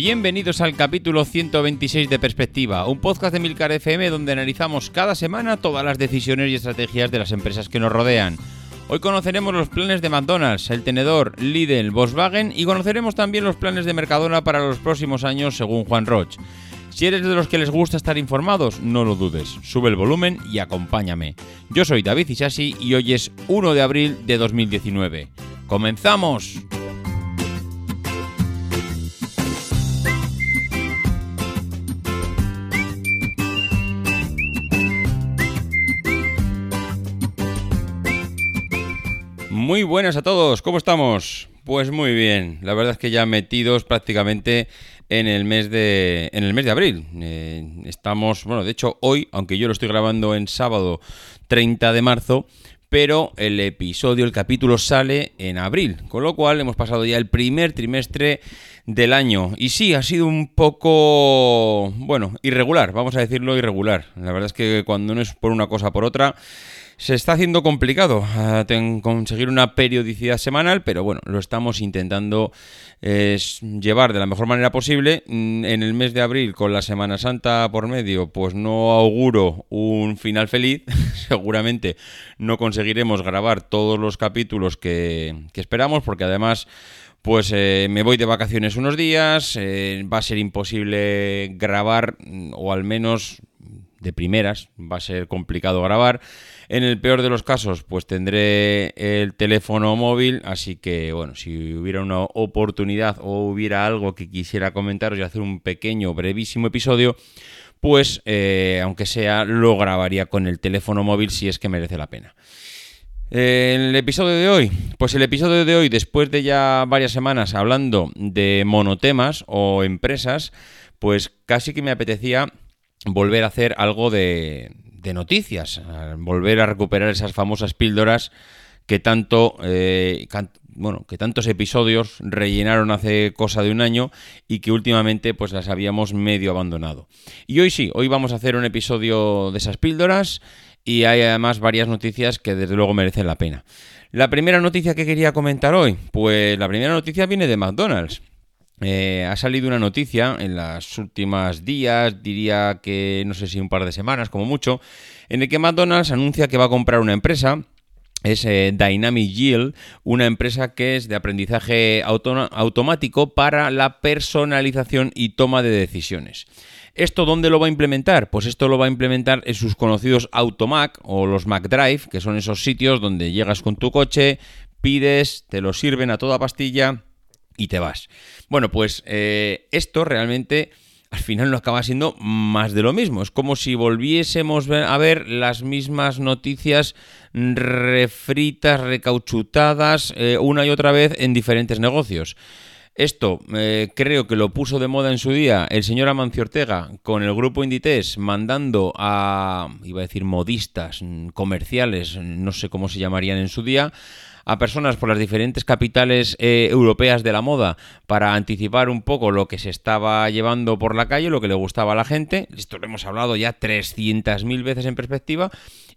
Bienvenidos al capítulo 126 de Perspectiva, un podcast de Milcar FM donde analizamos cada semana todas las decisiones y estrategias de las empresas que nos rodean. Hoy conoceremos los planes de McDonald's, el tenedor, Lidl, Volkswagen y conoceremos también los planes de Mercadona para los próximos años según Juan Roch. Si eres de los que les gusta estar informados, no lo dudes, sube el volumen y acompáñame. Yo soy David Isasi y hoy es 1 de abril de 2019. ¡Comenzamos! Muy buenas a todos, ¿cómo estamos? Pues muy bien, la verdad es que ya metidos prácticamente en el mes de, en el mes de abril. Eh, estamos, bueno, de hecho hoy, aunque yo lo estoy grabando en sábado 30 de marzo, pero el episodio, el capítulo sale en abril, con lo cual hemos pasado ya el primer trimestre del año. Y sí, ha sido un poco, bueno, irregular, vamos a decirlo irregular. La verdad es que cuando no es por una cosa por otra, se está haciendo complicado uh, conseguir una periodicidad semanal, pero bueno, lo estamos intentando llevar de la mejor manera posible. Mm, en el mes de abril, con la Semana Santa por medio, pues no auguro un final feliz. Seguramente no conseguiremos grabar todos los capítulos que, esperamos, porque además pues eh, me voy de vacaciones unos días, eh, va a ser imposible grabar, mm, o al menos de primeras, va a ser complicado grabar. En el peor de los casos, pues tendré el teléfono móvil, así que bueno, si hubiera una oportunidad o hubiera algo que quisiera comentaros y hacer un pequeño, brevísimo episodio, pues eh, aunque sea, lo grabaría con el teléfono móvil si es que merece la pena. El episodio de hoy, pues el episodio de hoy, después de ya varias semanas hablando de monotemas o empresas, pues casi que me apetecía volver a hacer algo de, de noticias, volver a recuperar esas famosas píldoras que tanto, eh, bueno, que tantos episodios rellenaron hace cosa de un año y que últimamente pues las habíamos medio abandonado. Y hoy sí, hoy vamos a hacer un episodio de esas píldoras y hay además varias noticias que desde luego merecen la pena. La primera noticia que quería comentar hoy, pues la primera noticia viene de McDonald's. Eh, ha salido una noticia en las últimas días, diría que no sé si un par de semanas como mucho, en el que McDonald's anuncia que va a comprar una empresa es eh, Dynamic Yield, una empresa que es de aprendizaje automático para la personalización y toma de decisiones. ¿Esto dónde lo va a implementar? Pues esto lo va a implementar en sus conocidos Automac o los McDrive, que son esos sitios donde llegas con tu coche, pides, te lo sirven a toda pastilla y te vas. Bueno, pues eh, esto realmente al final no acaba siendo más de lo mismo. Es como si volviésemos a ver las mismas noticias refritas, recauchutadas, eh, una y otra vez en diferentes negocios. Esto eh, creo que lo puso de moda en su día el señor Amancio Ortega con el grupo Inditex mandando a, iba a decir modistas, comerciales, no sé cómo se llamarían en su día, a personas por las diferentes capitales eh, europeas de la moda para anticipar un poco lo que se estaba llevando por la calle, lo que le gustaba a la gente. Esto lo hemos hablado ya 300.000 veces en perspectiva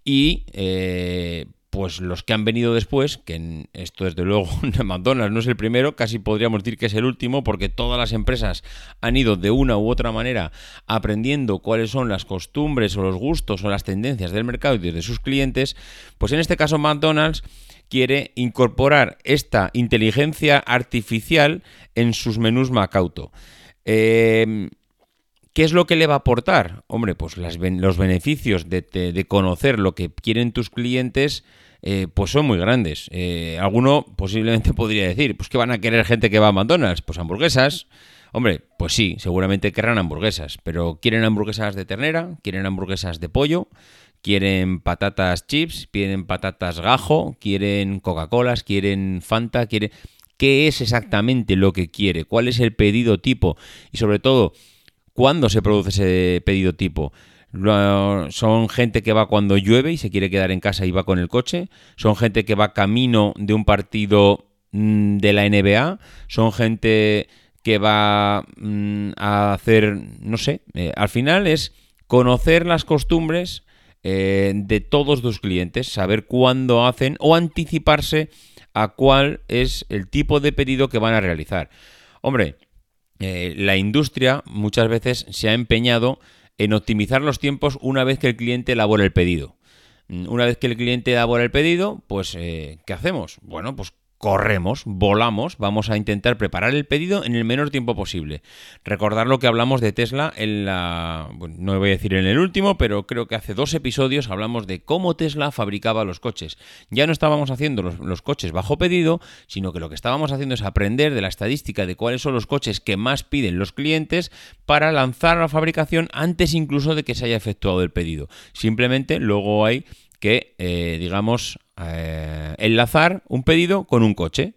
y... Eh, pues los que han venido después, que esto desde luego McDonald's no es el primero, casi podríamos decir que es el último, porque todas las empresas han ido de una u otra manera aprendiendo cuáles son las costumbres o los gustos o las tendencias del mercado y de sus clientes, pues en este caso McDonald's quiere incorporar esta inteligencia artificial en sus menús Macauto. Eh, ¿Qué es lo que le va a aportar? Hombre, pues los beneficios de, conocer lo que quieren tus clientes, eh, pues son muy grandes. Eh, alguno posiblemente podría decir, pues que van a querer gente que va a McDonald's, pues hamburguesas. Hombre, pues sí, seguramente querrán hamburguesas, pero ¿quieren hamburguesas de ternera? ¿Quieren hamburguesas de pollo? ¿Quieren patatas chips? ¿Quieren patatas gajo? ¿Quieren Coca-Colas? ¿Quieren Fanta? ¿Quieren... ¿Qué es exactamente lo que quiere? ¿Cuál es el pedido tipo? Y sobre todo, ¿Cuándo se produce ese pedido tipo? Son gente que va cuando llueve y se quiere quedar en casa y va con el coche. Son gente que va camino de un partido mm, de la NBA. Son gente que va mm, a hacer, no sé, eh, al final es conocer las costumbres eh, de todos tus clientes, saber cuándo hacen o anticiparse a cuál es el tipo de pedido que van a realizar. Hombre, eh, la industria muchas veces se ha empeñado en optimizar los tiempos una vez que el cliente elabora el pedido. Mm, una vez que el cliente elabora el pedido, pues eh, ¿qué hacemos? Bueno, pues corremos, volamos, vamos a intentar preparar el pedido en el menor tiempo posible. Recordar lo que hablamos de Tesla en la... no voy a decir en el último, pero creo que hace dos episodios hablamos de cómo Tesla fabricaba los coches. Ya no estábamos haciendo los, coches bajo pedido, sino que lo que estábamos haciendo es aprender de la estadística de cuáles son los coches que más piden los clientes para lanzar la fabricación antes incluso de que se haya efectuado el pedido. Simplemente luego hay que, eh, digamos, eh, enlazar un pedido con un coche.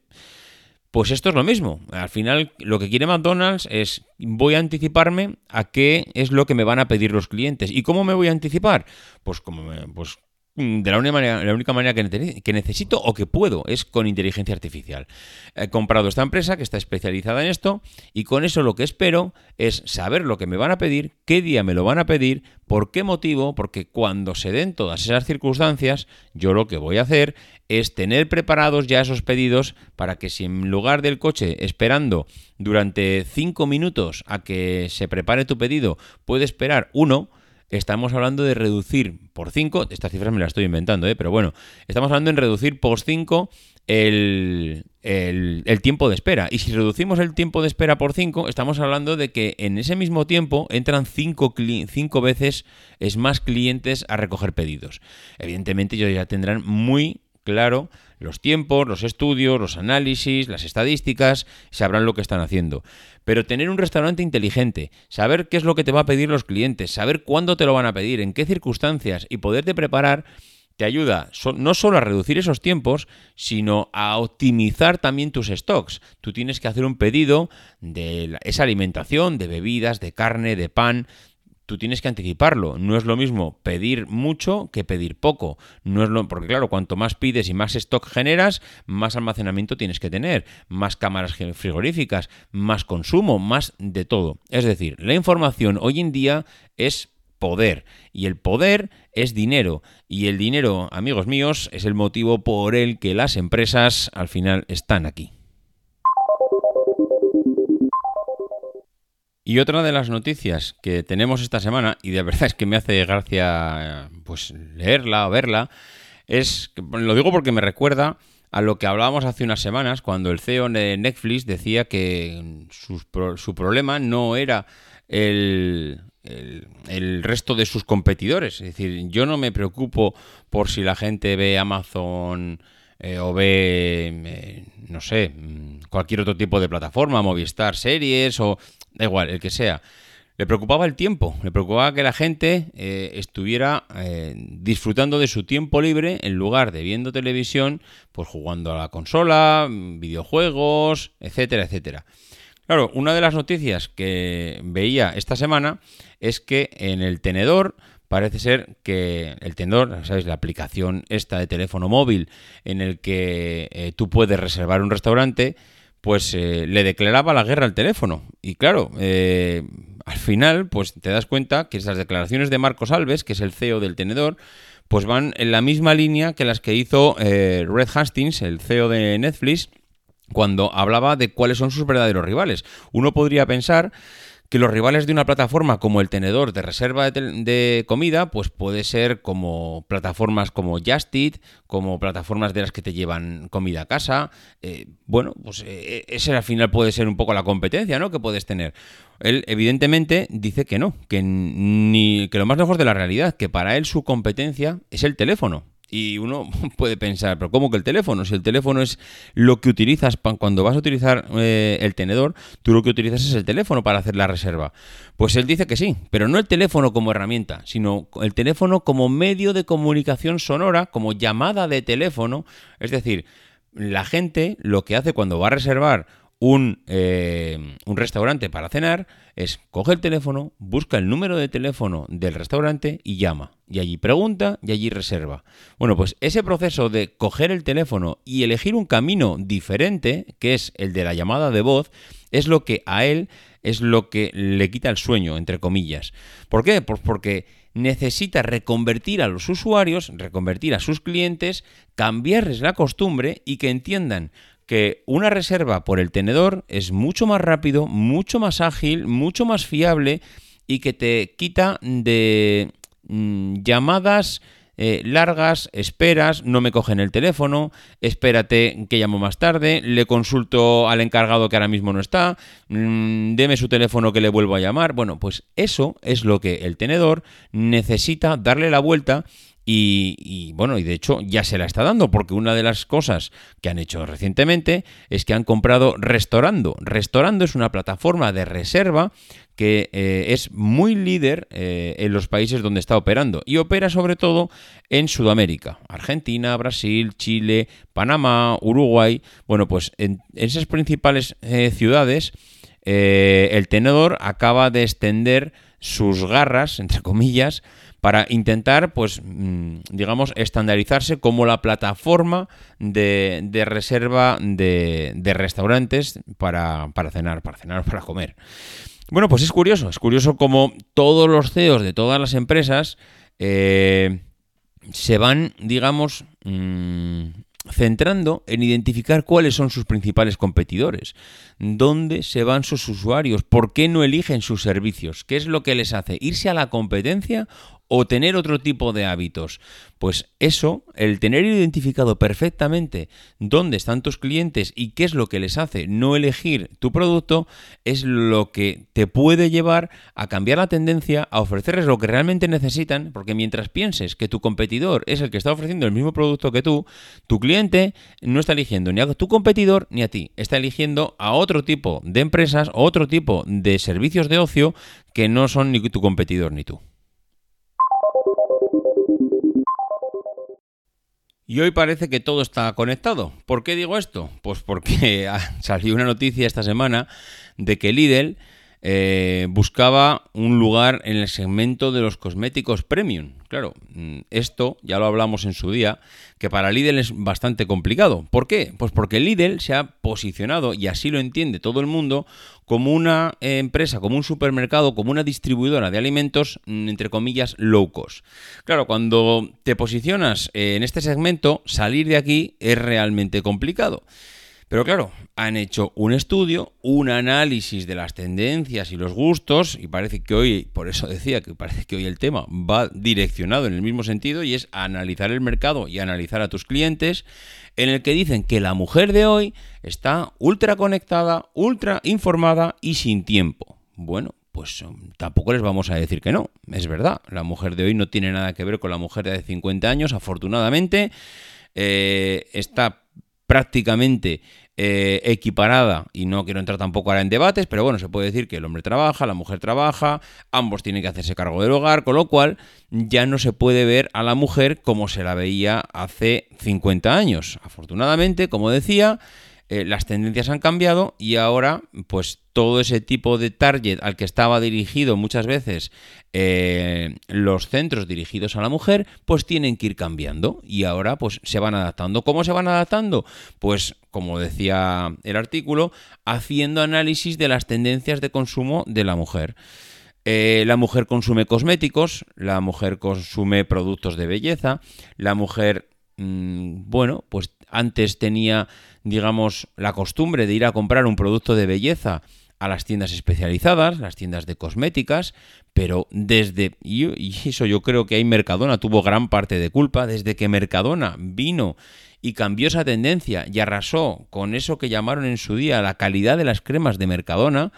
Pues esto es lo mismo. Al final, lo que quiere McDonald's es voy a anticiparme a qué es lo que me van a pedir los clientes. ¿Y cómo me voy a anticipar? Pues como pues de la única manera, la única manera que, necesito o que puedo es con inteligencia artificial. He comprado esta empresa que está especializada en esto y con eso lo que espero es saber lo que me van a pedir, qué día me lo van a pedir, por qué motivo, porque cuando se den todas esas circunstancias, yo lo que voy a hacer es tener preparados ya esos pedidos para que si en lugar del coche esperando durante 5 minutos a que se prepare tu pedido, puede esperar uno, estamos hablando de reducir por 5, estas cifras me las estoy inventando, ¿eh? pero bueno, estamos hablando en reducir por 5 el, el, tiempo de espera. Y si reducimos el tiempo de espera por 5, estamos hablando de que en ese mismo tiempo entran 5 cinco, veces es más clientes a recoger pedidos. Evidentemente ellos ya tendrán muy claro los tiempos, los estudios, los análisis, las estadísticas, sabrán lo que están haciendo. Pero tener un restaurante inteligente, saber qué es lo que te va a pedir los clientes, saber cuándo te lo van a pedir, en qué circunstancias y poderte preparar, te ayuda no solo a reducir esos tiempos, sino a optimizar también tus stocks. Tú tienes que hacer un pedido de esa alimentación, de bebidas, de carne, de pan, tú tienes que anticiparlo. No es lo mismo pedir mucho que pedir poco. No es lo, porque claro, cuanto más pides y más stock generas, más almacenamiento tienes que tener, más cámaras frigoríficas, más consumo, más de todo. Es decir, la información hoy en día es poder y el poder es dinero y el dinero, amigos míos, es el motivo por el que las empresas al final están aquí. Y otra de las noticias que tenemos esta semana, y de verdad es que me hace gracia pues leerla o verla, es, lo digo porque me recuerda a lo que hablábamos hace unas semanas cuando el CEO de Netflix decía que su, problema no era el, el, resto de sus competidores. Es decir, yo no me preocupo por si la gente ve Amazon eh, o ve, eh, no sé, cualquier otro tipo de plataforma, Movistar Series o da igual, el que sea. Le preocupaba el tiempo, le preocupaba que la gente eh, estuviera eh, disfrutando de su tiempo libre en lugar de viendo televisión, pues jugando a la consola, videojuegos, etcétera, etcétera. Claro, una de las noticias que veía esta semana es que en el tenedor parece ser que el tenedor, ¿sabes? La aplicación esta de teléfono móvil en el que eh, tú puedes reservar un restaurante, pues eh, le declaraba la guerra al teléfono. Y claro, eh, al final, pues te das cuenta que esas declaraciones de Marcos Alves, que es el CEO del tenedor, pues van en la misma línea que las que hizo eh, Red Hastings, el CEO de Netflix, cuando hablaba de cuáles son sus verdaderos rivales. Uno podría pensar que los rivales de una plataforma como el tenedor de reserva de, comida, pues puede ser como plataformas como Just Eat, como plataformas de las que te llevan comida a casa. Eh, bueno, pues eh, ese al final puede ser un poco la competencia, ¿no? Que puedes tener. Él evidentemente dice que no, que ni que lo más lejos de la realidad, que para él su competencia es el teléfono. Y uno puede pensar, pero ¿cómo que el teléfono? Si el teléfono es lo que utilizas cuando vas a utilizar eh, el tenedor, tú lo que utilizas es el teléfono para hacer la reserva. Pues él dice que sí, pero no el teléfono como herramienta, sino el teléfono como medio de comunicación sonora, como llamada de teléfono. Es decir, la gente lo que hace cuando va a reservar un, eh, un restaurante para cenar es coge el teléfono, busca el número de teléfono del restaurante y llama. Y allí pregunta y allí reserva. Bueno, pues ese proceso de coger el teléfono y elegir un camino diferente, que es el de la llamada de voz, es lo que a él es lo que le quita el sueño, entre comillas. ¿Por qué? Pues porque necesita reconvertir a los usuarios, reconvertir a sus clientes, cambiarles la costumbre y que entiendan que una reserva por el tenedor es mucho más rápido, mucho más ágil, mucho más fiable y que te quita de mm, llamadas eh, largas, esperas, no me cogen el teléfono, espérate que llamo más tarde, le consulto al encargado que ahora mismo no está, mm, deme su teléfono que le vuelvo a llamar. Bueno, pues eso es lo que el tenedor necesita darle la vuelta y, bueno, y de hecho ya se la está dando, porque una de las cosas que han hecho recientemente es que han comprado Restorando. Restorando es una plataforma de reserva que eh, es muy líder eh, en los países donde está operando y opera sobre todo en Sudamérica, Argentina, Brasil, Chile, Panamá, Uruguay. Bueno, pues en esas principales eh, ciudades el tenedor acaba de extender sus garras, entre comillas, para intentar, pues, mm, digamos, estandarizarse como la plataforma de, reserva de, restaurantes para, cenar, para cenar para comer. Bueno, pues es curioso, es curioso como todos los CEOs de todas las empresas eh, se van, digamos, mm, centrando en identificar cuáles son sus principales competidores, dónde se van sus usuarios, por qué no eligen sus servicios, qué es lo que les hace irse a la competencia o tener otro tipo de hábitos. Pues eso, el tener identificado perfectamente dónde están tus clientes y qué es lo que les hace no elegir tu producto, es lo que te puede llevar a cambiar la tendencia, a ofrecerles lo que realmente necesitan, porque mientras pienses que tu competidor es el que está ofreciendo el mismo producto que tú, tu cliente no está eligiendo ni a tu competidor ni a ti, está eligiendo a otro tipo de empresas o otro tipo de servicios de ocio que no son ni tu competidor ni tú. Y hoy parece que todo está conectado. ¿Por qué digo esto? Pues porque salió una noticia esta semana de que Lidl eh, buscaba un lugar en el segmento de los cosméticos premium. Claro, mm, esto ya lo hablamos en su día, que para Lidl es bastante complicado. ¿Por qué? Pues porque Lidl se ha posicionado, y así lo entiende todo el mundo, como una empresa, como un supermercado, como una distribuidora de alimentos, mm, entre comillas, low cost. Claro, cuando te posicionas en este segmento, salir de aquí es realmente complicado. Pero claro, han hecho un estudio, un análisis de las tendencias y los gustos, y parece que hoy, por eso decía que parece que hoy el tema va direccionado en el mismo sentido, y es analizar el mercado y analizar a tus clientes, en el que dicen que la mujer de hoy está ultra conectada, ultra informada y sin tiempo. Bueno, pues um, tampoco les vamos a decir que no, es verdad, la mujer de hoy no tiene nada que ver con la mujer de hace 50 años, afortunadamente, eh, está prácticamente eh, equiparada, y no quiero entrar tampoco ahora en debates, pero bueno, se puede decir que el hombre trabaja, la mujer trabaja, ambos tienen que hacerse cargo del hogar, con lo cual ya no se puede ver a la mujer como se la veía hace 50 años. Afortunadamente, como decía, eh, las tendencias han cambiado y ahora pues todo ese tipo de target al que estaba dirigido muchas veces eh, los centros dirigidos a la mujer pues tienen que ir cambiando y ahora pues se van adaptando. ¿Cómo se van adaptando? Pues como decía el artículo, haciendo análisis de las tendencias de consumo de la mujer. Eh, la mujer consume cosméticos, la mujer consume productos de belleza, la mujer, mm, bueno, pues antes tenía, digamos, la costumbre de ir a comprar un producto de belleza a las tiendas especializadas, las tiendas de cosméticas, pero desde, y eso yo creo que ahí Mercadona tuvo gran parte de culpa, desde que Mercadona vino y cambió esa tendencia y arrasó con eso que llamaron en su día la calidad de las cremas de Mercadona,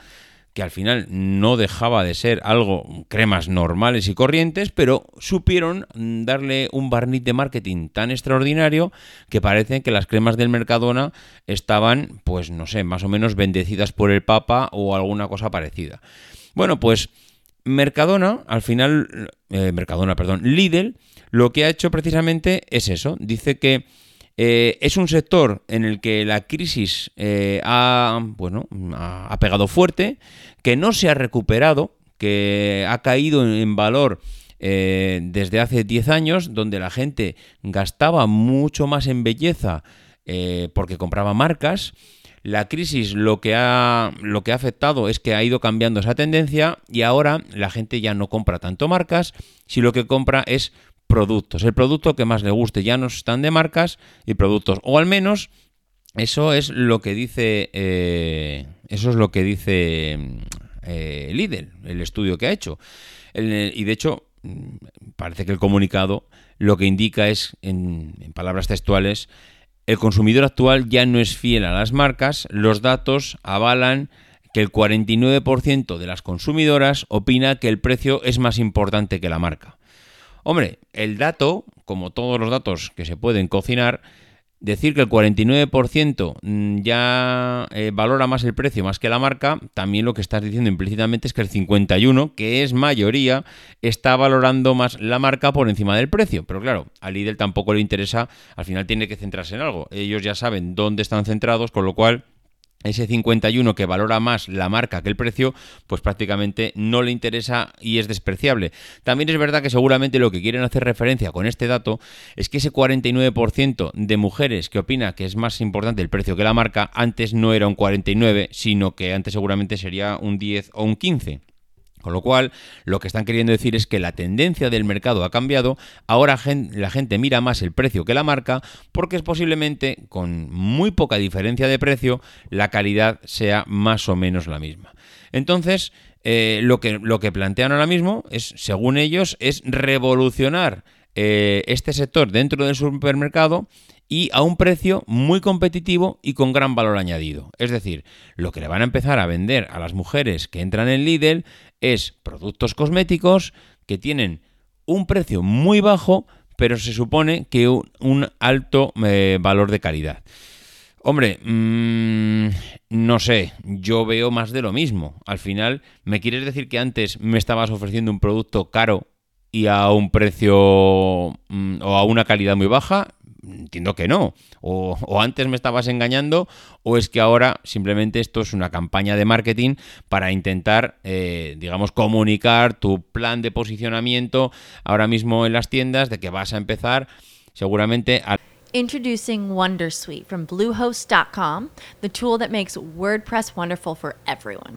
que al final no dejaba de ser algo cremas normales y corrientes, pero supieron darle un barniz de marketing tan extraordinario que parece que las cremas del Mercadona estaban, pues no sé, más o menos bendecidas por el Papa o alguna cosa parecida. Bueno, pues Mercadona, al final, eh, Mercadona, perdón, Lidl, lo que ha hecho precisamente es eso. Dice que eh, es un sector en el que la crisis eh, ha, bueno, ha pegado fuerte, que no se ha recuperado, que ha caído en valor eh, desde hace 10 años, donde la gente gastaba mucho más en belleza porque compraba marcas. La crisis lo que, ha, lo que ha afectado es que ha ido cambiando esa tendencia y ahora la gente ya no compra tanto marcas, si lo que compra es productos. El producto que más le guste. Ya no están de marcas y productos. O al menos eso es lo que dice. Eh, eso es lo que dice eh, Lidl, el estudio que ha hecho. y de hecho, mm, parece que el comunicado lo que indica es, en, en palabras textuales, el consumidor actual ya no es fiel a las marcas. Los datos avalan que el 49% de las consumidoras opina que el precio es más importante que la marca. Hombre, el dato, como todos los datos que se pueden cocinar, decir que el 49% mm, ya eh, valora más el precio más que la marca, también lo que estás diciendo implícitamente es que el 51%, que es mayoría, está valorando más la marca por encima del precio. Pero claro, a Lidl tampoco le interesa, al final tiene que centrarse en algo. Ellos ya saben dónde están centrados, con lo cual ese 51 que valora más la marca que el precio, pues prácticamente no le interesa y es despreciable. También es verdad que seguramente lo que quieren hacer referencia con este dato es que ese 49% de mujeres que opina que es más importante el precio que la marca, antes no era un 49, sino que antes seguramente sería un 10 o un 15. Con lo cual, lo que están queriendo decir es que la tendencia del mercado ha cambiado, ahora la gente mira más el precio que la marca, porque es posiblemente, con muy poca diferencia de precio, la calidad sea más o menos la misma. Entonces, eh, lo, que, lo que plantean ahora mismo es, según ellos, es revolucionar eh, este sector dentro del supermercado y a un precio muy competitivo y con gran valor añadido. Es decir, lo que le van a empezar a vender a las mujeres que entran en Lidl es productos cosméticos que tienen un precio muy bajo, pero se supone que un, alto eh, valor de calidad. Hombre, mm, no sé, yo veo más de lo mismo. Al final, ¿me quieres decir que antes me estabas ofreciendo un producto caro y a un precio mm, o a una calidad muy baja? Entiendo que no. O, antes me estabas engañando, o es que ahora simplemente esto es una campaña de marketing para intentar, eh, digamos, comunicar tu plan de posicionamiento ahora mismo en las tiendas de que vas a empezar seguramente a... Introducing Wondersuite from Bluehost.com, the tool that makes WordPress wonderful for everyone.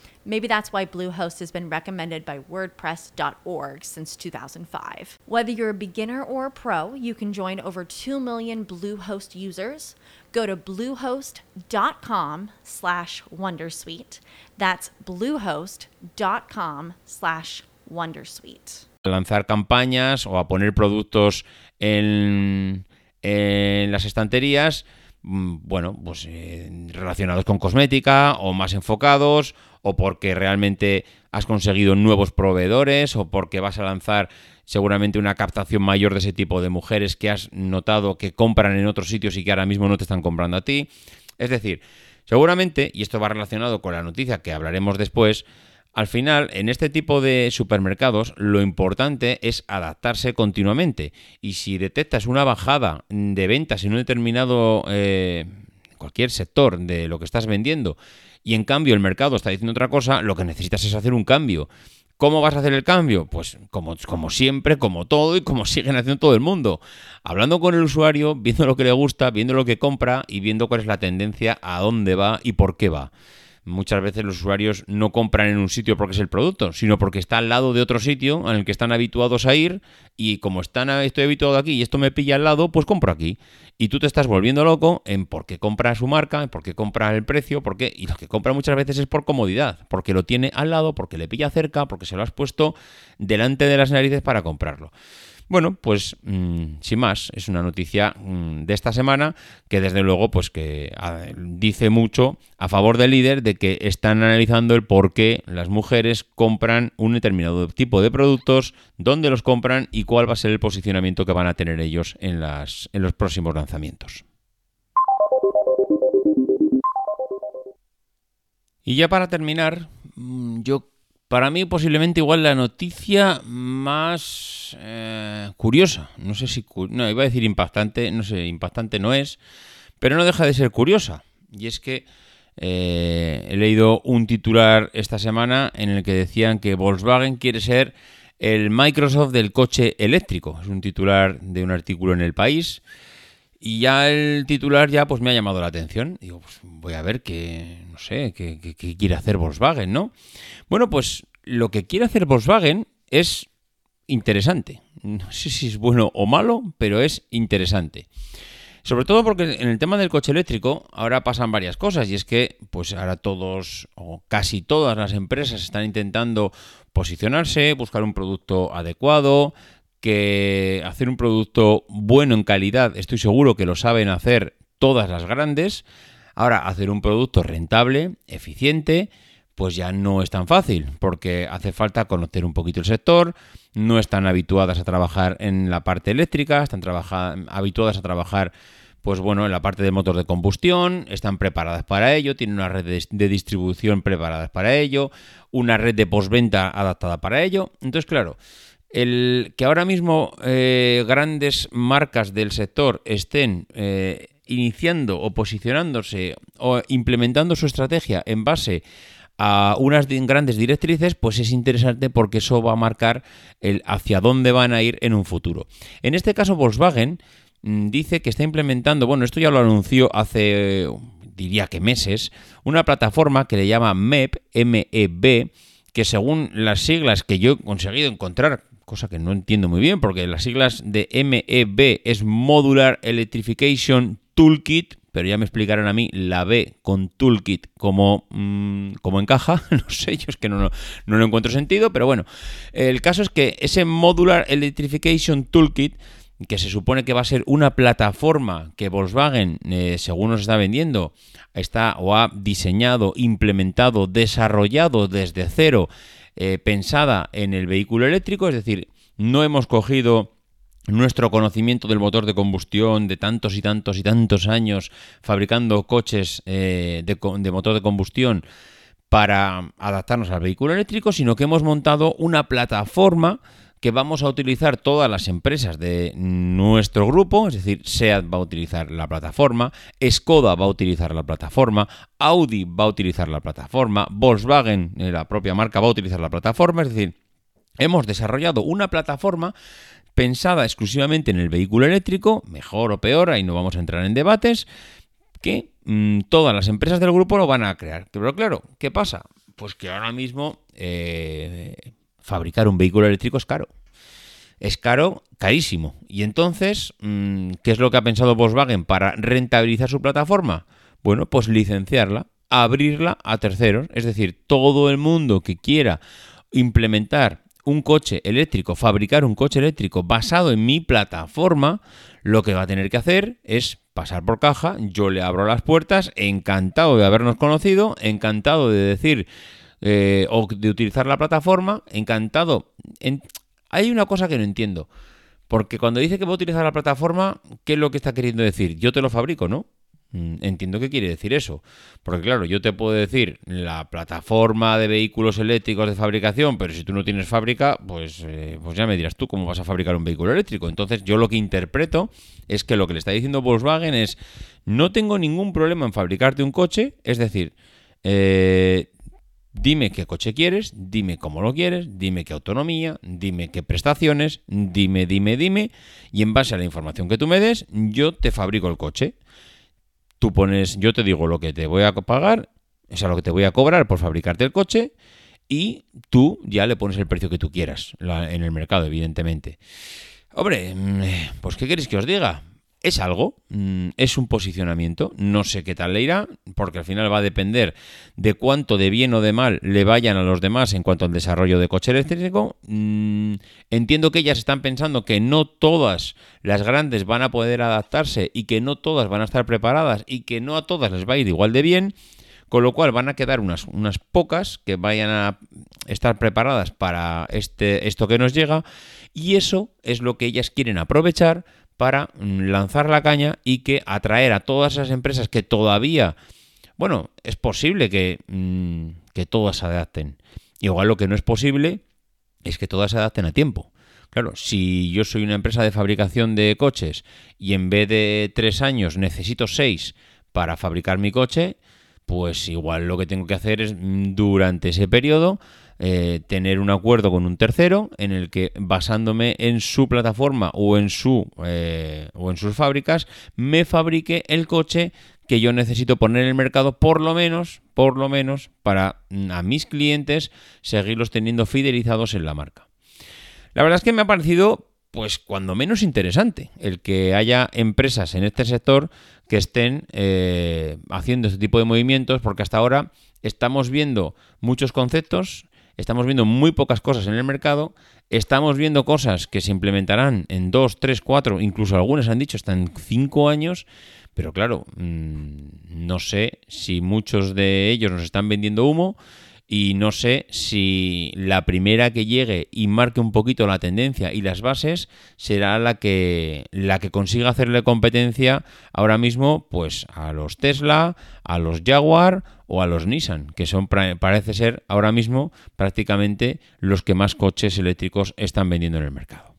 Maybe that's why Bluehost has been recommended by WordPress.org since 2005. Whether you're a beginner or a pro, you can join over 2 million Bluehost users. Go to bluehost.com slash Wondersuite. That's bluehost.com slash Wondersuite. Lanzar campañas o a poner productos en, en las estanterías bueno, pues eh, relacionados con cosmética o más enfocados o porque realmente has conseguido nuevos proveedores o porque vas a lanzar seguramente una captación mayor de ese tipo de mujeres que has notado que compran en otros sitios y que ahora mismo no te están comprando a ti. Es decir, seguramente, y esto va relacionado con la noticia que hablaremos después, al final, en este tipo de supermercados, lo importante es adaptarse continuamente. Y si detectas una bajada de ventas en un determinado, eh, cualquier sector de lo que estás vendiendo, y en cambio el mercado está diciendo otra cosa, lo que necesitas es hacer un cambio. ¿Cómo vas a hacer el cambio? Pues como, como, siempre, como todo y como siguen haciendo todo el mundo. Hablando con el usuario, viendo lo que le gusta, viendo lo que compra y viendo cuál es la tendencia, a dónde va y por qué va muchas veces los usuarios no compran en un sitio porque es el producto, sino porque está al lado de otro sitio en el que están habituados a ir y como están estoy habituado aquí y esto me pilla al lado, pues compro aquí. Y tú te estás volviendo loco en por qué compra su marca, en por qué compra el precio, porque y lo que compra muchas veces es por comodidad, porque lo tiene al lado, porque le pilla cerca, porque se lo has puesto delante de las narices para comprarlo. Bueno, pues mm, sin más, es una noticia mm, de esta semana que desde luego pues que dice mucho a favor del líder de que están analizando el por qué las mujeres compran un determinado tipo de productos, dónde los compran y cuál va a ser el posicionamiento que van a tener ellos en, las, en los próximos lanzamientos. Y ya para terminar, mm, yo para mí posiblemente igual la noticia más eh, curiosa. No sé si... No, iba a decir impactante, no sé, impactante no es, pero no deja de ser curiosa. Y es que eh, he leído un titular esta semana en el que decían que Volkswagen quiere ser el Microsoft del coche eléctrico. Es un titular de un artículo en el país. Y ya el titular ya pues me ha llamado la atención. Digo, pues voy a ver qué, no sé, qué, quiere hacer Volkswagen, ¿no? Bueno, pues lo que quiere hacer Volkswagen es interesante. No sé si es bueno o malo, pero es interesante. Sobre todo porque en el tema del coche eléctrico ahora pasan varias cosas y es que pues ahora todos o casi todas las empresas están intentando posicionarse, buscar un producto adecuado, que hacer un producto bueno en calidad, estoy seguro que lo saben hacer todas las grandes. Ahora, hacer un producto rentable, eficiente, pues ya no es tan fácil, porque hace falta conocer un poquito el sector, no están habituadas a trabajar en la parte eléctrica, están habituadas a trabajar pues bueno, en la parte de motor de combustión, están preparadas para ello, tienen una red de, distribución preparadas para ello, una red de postventa adaptada para ello. Entonces, claro, el que ahora mismo eh, grandes marcas del sector estén eh, iniciando o posicionándose o implementando su estrategia en base a unas grandes directrices, pues es interesante porque eso va a marcar el hacia dónde van a ir en un futuro. En este caso, Volkswagen mm, dice que está implementando, bueno, esto ya lo anunció hace, diría que meses, una plataforma que le llama MEP, MEB, que según las siglas que yo he conseguido encontrar cosa que no entiendo muy bien, porque las siglas de MEB es Modular Electrification Toolkit, pero ya me explicaron a mí la B con Toolkit como, mm, como encaja, no sé, yo es que no, no, no lo encuentro sentido, pero bueno, el caso es que ese Modular Electrification Toolkit que se supone que va a ser una plataforma que Volkswagen, eh, según nos está vendiendo, está o ha diseñado, implementado, desarrollado desde cero eh, pensada en el vehículo eléctrico, es decir, no hemos cogido nuestro conocimiento del motor de combustión de tantos y tantos y tantos años fabricando coches eh, de, motor de combustión para adaptarnos al vehículo eléctrico, sino que hemos montado una plataforma que vamos a utilizar todas las empresas de nuestro grupo, es decir, SEAT va a utilizar la plataforma, Skoda va a utilizar la plataforma, Audi va a utilizar la plataforma, Volkswagen, eh, la propia marca, va a utilizar la plataforma, es decir, hemos desarrollado una plataforma pensada exclusivamente en el vehículo eléctrico, mejor o peor, ahí no vamos a entrar en debates, que mm, todas las empresas del grupo lo van a crear. Pero claro, ¿qué pasa? Pues que ahora mismo eh, fabricar un vehículo eléctrico es caro. Es caro, carísimo. Y entonces, mm, ¿qué es lo que ha pensado Volkswagen para rentabilizar su plataforma? Bueno, pues licenciarla, abrirla a terceros. Es decir, todo el mundo que quiera implementar un coche eléctrico, fabricar un coche eléctrico basado en mi plataforma, lo que va a tener que hacer es pasar por caja, yo le abro las puertas, encantado de habernos conocido, encantado de decir eh, o de utilizar la plataforma, encantado. Hay una cosa que no entiendo, porque cuando dice que va a utilizar la plataforma, ¿qué es lo que está queriendo decir? Yo te lo fabrico, ¿no? Mm, entiendo qué quiere decir eso. Porque claro, yo te puedo decir la plataforma de vehículos eléctricos de fabricación, pero si tú no tienes fábrica, pues, eh, pues ya me dirás tú cómo vas a fabricar un vehículo eléctrico. Entonces yo lo que interpreto es que lo que le está diciendo Volkswagen es, no tengo ningún problema en fabricarte un coche, es decir, eh, Dime qué coche quieres, dime cómo lo quieres, dime qué autonomía, dime qué prestaciones, dime, dime, dime, y en base a la información que tú me des, yo te fabrico el coche. Tú pones, yo te digo lo que te voy a pagar, o sea, lo que te voy a cobrar por fabricarte el coche y tú ya le pones el precio que tú quieras en el mercado, evidentemente. Hombre, mm, pues ¿qué queréis que os diga? Es algo, mm, es un posicionamiento, no sé qué tal le irá, porque al final va a depender de cuánto de bien o de mal le vayan a los demás en cuanto al desarrollo de coche eléctrico. Mm, entiendo que ellas están pensando que no todas las grandes van a poder adaptarse y que no todas van a estar preparadas y que no a todas les va a ir igual de bien. Con lo cual van a quedar unas, unas pocas que vayan a estar preparadas para este, esto que nos llega. Y eso es lo que ellas quieren aprovechar para lanzar la caña y que atraer a todas esas empresas que todavía, bueno, es posible que, mm, que todas se adapten. Igual lo que no es posible es que todas se adapten a tiempo. Claro, si yo soy una empresa de fabricación de coches y en vez de tres años necesito seis para fabricar mi coche, pues igual lo que tengo que hacer es mm, durante ese periodo eh, tener un acuerdo con un tercero en el que basándome en su plataforma o en su eh, o en sus fábricas me fabrique el coche que yo necesito poner en el mercado por lo menos por lo menos para mm, a mis clientes seguirlos teniendo fidelizados en la marca. La verdad es que me ha parecido pues cuando menos interesante el que haya empresas en este sector que estén eh, haciendo este tipo de movimientos porque hasta ahora estamos viendo muchos conceptos estamos viendo muy pocas cosas en el mercado, estamos viendo cosas que se implementarán en 2, 3, 4, incluso algunas han dicho hasta en 5 años, pero claro, mm, no sé si muchos de ellos nos están vendiendo humo y no sé si la primera que llegue y marque un poquito la tendencia y las bases será la que la que consiga hacerle competencia ahora mismo pues a los Tesla, a los Jaguar o a los Nissan, que son parece ser ahora mismo prácticamente los que más coches eléctricos están vendiendo en el mercado.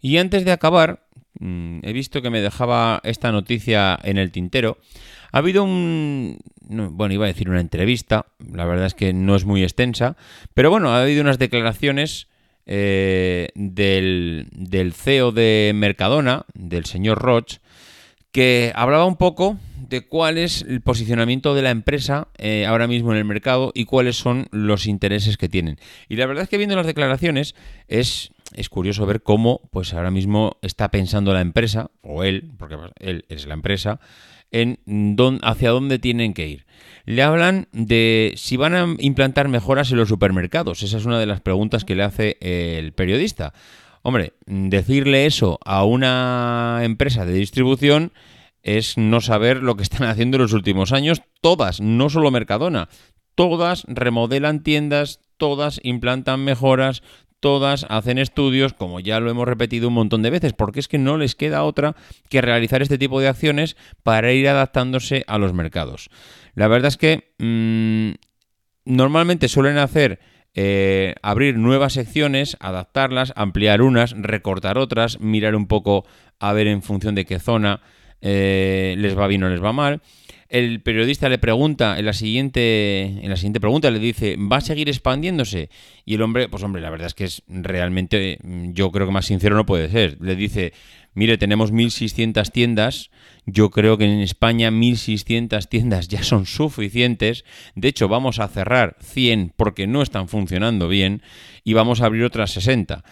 Y antes de acabar, mm, he visto que me dejaba esta noticia en el tintero. Ha habido un... bueno, iba a decir una entrevista, la verdad es que no es muy extensa, pero bueno, ha habido unas declaraciones eh, del, del, CEO de Mercadona, del señor Roch, que hablaba un poco de cuál es el posicionamiento de la empresa eh, ahora mismo en el mercado y cuáles son los intereses que tienen. Y la verdad es que viendo las declaraciones es, es curioso ver cómo pues ahora mismo está pensando la empresa, o él, porque él es la empresa, en hacia dónde tienen que ir. Le hablan de si van a implantar mejoras en los supermercados. Esa es una de las preguntas que le hace el periodista. Hombre, decirle eso a una empresa de distribución es no saber lo que están haciendo en los últimos años. Todas, no solo Mercadona, todas remodelan tiendas, todas implantan mejoras, todas hacen estudios, como ya lo hemos repetido un montón de veces, porque es que no les queda otra que realizar este tipo de acciones para ir adaptándose a los mercados. La verdad es que mm, normalmente suelen hacer eh, abrir nuevas secciones, adaptarlas, ampliar unas, recortar otras, mirar un poco a ver en función de qué zona eh, les va bien o les va mal. El periodista le pregunta en la siguiente en la siguiente pregunta le dice va a seguir expandiéndose y el hombre pues hombre la verdad es que es realmente yo creo que más sincero no puede ser. Le dice mire tenemos 1600 tiendas yo creo que en España 1600 tiendas ya son suficientes de hecho vamos a cerrar 100 porque no están funcionando bien y vamos a abrir otras 60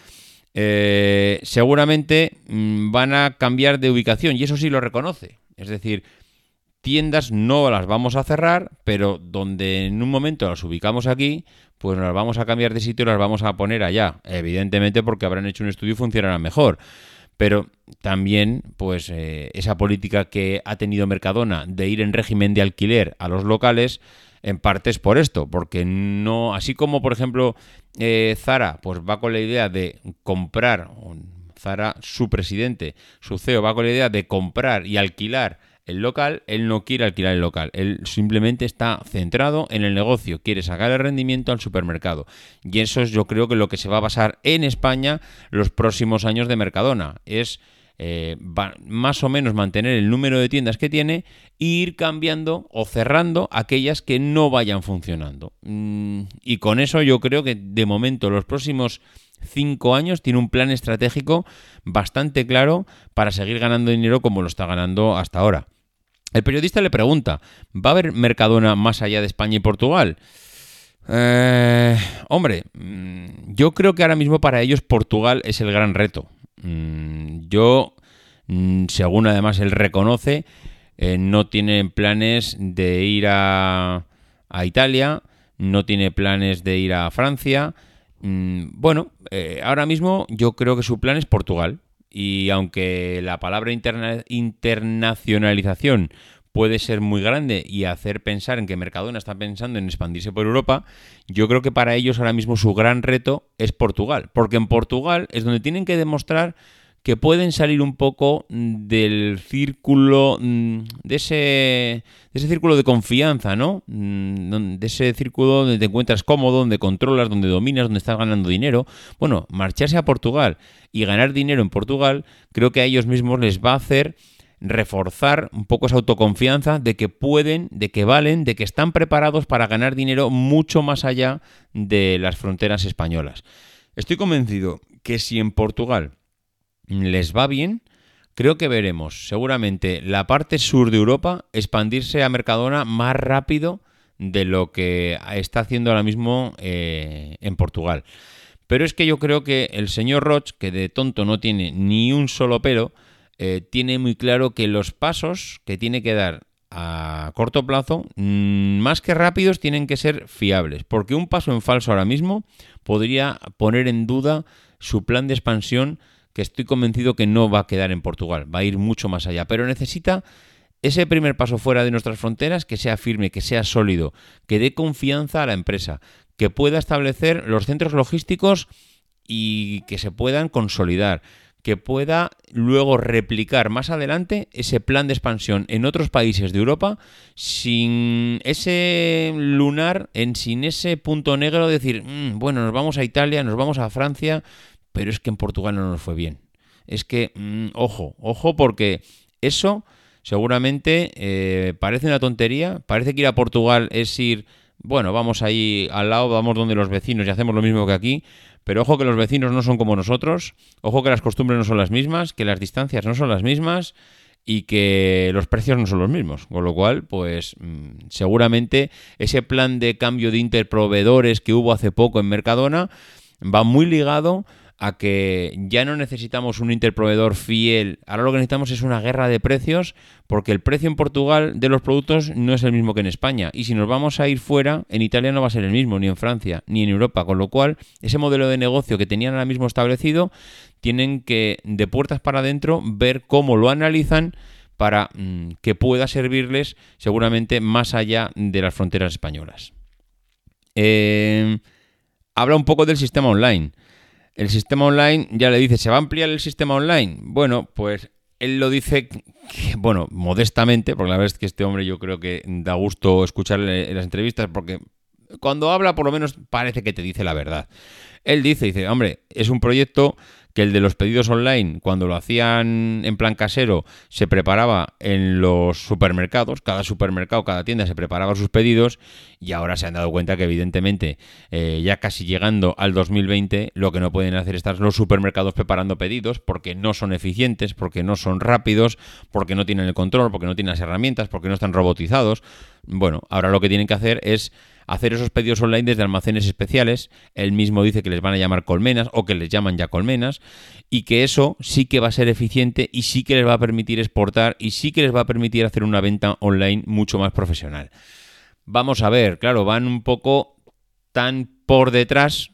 eh, seguramente mm, van a cambiar de ubicación y eso sí lo reconoce es decir tiendas no las vamos a cerrar, pero donde en un momento las ubicamos aquí, pues las vamos a cambiar de sitio y las vamos a poner allá. Evidentemente porque habrán hecho un estudio y funcionarán mejor. Pero también, pues, eh, esa política que ha tenido Mercadona de ir en régimen de alquiler a los locales, en parte es por esto, porque no, así como por ejemplo eh, Zara, pues va con la idea de comprar, Zara, su presidente, su CEO, va con la idea de comprar y alquilar el local, él no quiere alquilar el local, él simplemente está centrado en el negocio, quiere sacar el rendimiento al supermercado. Y eso es yo creo que lo que se va a basar en España los próximos años de Mercadona, es eh, más o menos mantener el número de tiendas que tiene e ir cambiando o cerrando aquellas que no vayan funcionando. Mm, y con eso yo creo que de momento los próximos cinco años tiene un plan estratégico bastante claro para seguir ganando dinero como lo está ganando hasta ahora. El periodista le pregunta, ¿va a haber Mercadona más allá de España y Portugal? Eh, hombre, mm, yo creo que ahora mismo para ellos Portugal es el gran reto. Mm, yo, mm, según además él reconoce, eh, no tiene planes de ir a, Italia, no tiene planes de ir a Francia. Mm, bueno, eh, ahora mismo yo creo que su plan es Portugal. Y aunque la palabra internacionalización puede ser muy grande y hacer pensar en que Mercadona está pensando en expandirse por Europa, yo creo que para ellos ahora mismo su gran reto es Portugal, porque en Portugal es donde tienen que demostrar que pueden salir un poco del círculo, mm, de ese, de ese círculo de confianza, ¿no? Mm, de ese círculo donde te encuentras cómodo, donde controlas, donde dominas, donde estás ganando dinero. Bueno, marcharse a Portugal y ganar dinero en Portugal, creo que a ellos mismos les va a hacer reforzar un poco esa autoconfianza de que pueden, de que valen, de que están preparados para ganar dinero mucho más allá de las fronteras españolas. Estoy convencido que si en Portugal les va bien, creo que veremos seguramente la parte sur de Europa expandirse a Mercadona más rápido de lo que está haciendo ahora mismo eh, en Portugal. Pero es que yo creo que el señor Roch, que de tonto no tiene ni un solo pelo, eh, tiene muy claro que los pasos que tiene que dar a corto plazo, mm, más que rápidos, tienen que ser fiables, porque un paso en falso ahora mismo podría poner en duda su plan de expansión, que estoy convencido que no va a quedar en Portugal, va a ir mucho más allá, pero necesita ese primer paso fuera de nuestras fronteras que sea firme, que sea sólido, que dé confianza a la empresa, que pueda establecer los centros logísticos y que se puedan consolidar, que pueda luego replicar más adelante ese plan de expansión en otros países de Europa sin ese lunar, en, sin ese punto negro de decir, mm, bueno, nos vamos a Italia, nos vamos a Francia, pero es que en Portugal no nos fue bien. Es que, mm, ojo, ojo, porque eso seguramente eh, parece una tontería, parece que ir a Portugal es ir, bueno, vamos ahí al lado, vamos donde los vecinos y hacemos lo mismo que aquí, pero ojo que los vecinos no son como nosotros, ojo que las costumbres no son las mismas, que las distancias no son las mismas y que los precios no son los mismos. Con lo cual, pues mm, seguramente ese plan de cambio de interproveedores que hubo hace poco en Mercadona va muy ligado a que ya no necesitamos un interproveedor fiel, ahora lo que necesitamos es una guerra de precios, porque el precio en Portugal de los productos no es el mismo que en España, y si nos vamos a ir fuera, en Italia no va a ser el mismo, ni en Francia, ni en Europa, con lo cual ese modelo de negocio que tenían ahora mismo establecido, tienen que de puertas para adentro ver cómo lo analizan para mm, que pueda servirles seguramente más allá de las fronteras españolas. eh, habla un poco del sistema online. El sistema online ya le dice, ¿se va a ampliar el sistema online? Bueno, pues él lo dice, bueno, modestamente, porque la verdad es que este hombre yo creo que da gusto escucharle en las entrevistas, porque cuando habla por lo menos parece que te dice la verdad. Él dice, dice, hombre, es un proyecto que el de los pedidos online, cuando lo hacían en plan casero, se preparaba en los supermercados, cada supermercado, cada tienda se preparaba sus pedidos y ahora se han dado cuenta que evidentemente eh, ya casi llegando al 2020 lo que no pueden hacer es estar los supermercados preparando pedidos porque no son eficientes, porque no son rápidos, porque no tienen el control, porque no tienen las herramientas, porque no están robotizados. Bueno, ahora lo que tienen que hacer es hacer esos pedidos online desde almacenes especiales. Él mismo dice que les van a llamar colmenas o que les llaman ya colmenas y que eso sí que va a ser eficiente y sí que les va a permitir exportar y sí que les va a permitir hacer una venta online mucho más profesional. Vamos a ver, claro, van un poco tan por detrás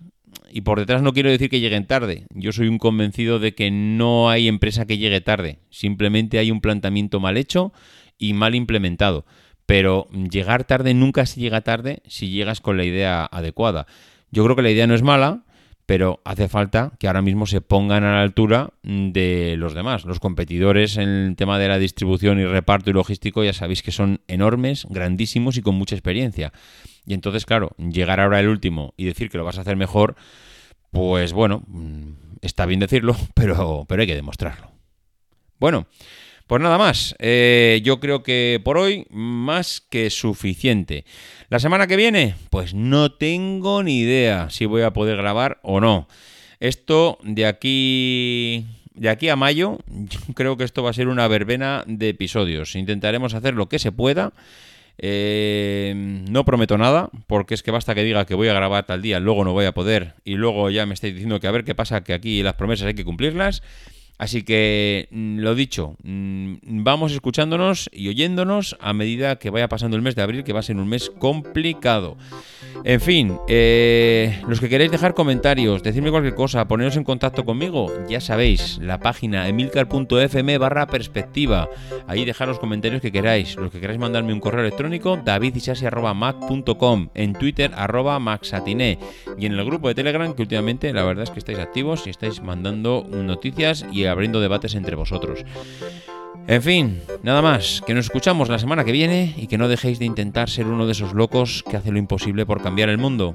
y por detrás no quiero decir que lleguen tarde. Yo soy un convencido de que no hay empresa que llegue tarde. Simplemente hay un planteamiento mal hecho y mal implementado. Pero llegar tarde nunca se llega tarde si llegas con la idea adecuada. Yo creo que la idea no es mala, pero hace falta que ahora mismo se pongan a la altura de los demás. Los competidores en el tema de la distribución y reparto y logístico ya sabéis que son enormes, grandísimos y con mucha experiencia. Y entonces, claro, llegar ahora el último y decir que lo vas a hacer mejor, pues bueno, mm, está bien decirlo, pero, pero hay que demostrarlo. Bueno, pues nada más, eh, yo creo que por hoy más que suficiente. La semana que viene, pues no tengo ni idea si voy a poder grabar o no. Esto de aquí de aquí a mayo, creo que esto va a ser una verbena de episodios. Intentaremos hacer lo que se pueda. Eh, no prometo nada, porque es que basta que diga que voy a grabar tal día, luego no voy a poder, y luego ya me estáis diciendo que a ver qué pasa, que aquí las promesas hay que cumplirlas. Así que, mm, lo dicho, mm, vamos escuchándonos y oyéndonos a medida que vaya pasando el mes de abril, que va a ser un mes complicado. En fin, eh, los que queréis dejar comentarios, decirme cualquier cosa, poneros en contacto conmigo, ya sabéis, la página emilcar.fm barra perspectiva. Ahí dejar los comentarios que queráis. Los que queráis mandarme un correo electrónico, davidisasi.mac.com, en Twitter, arroba maxatiné, y en el grupo de Telegram, que últimamente la verdad es que estáis activos y estáis mandando noticias abriendo debates entre vosotros. En fin, nada más, que nos escuchamos la semana que viene y que no dejéis de intentar ser uno de esos locos que hace lo imposible por cambiar el mundo.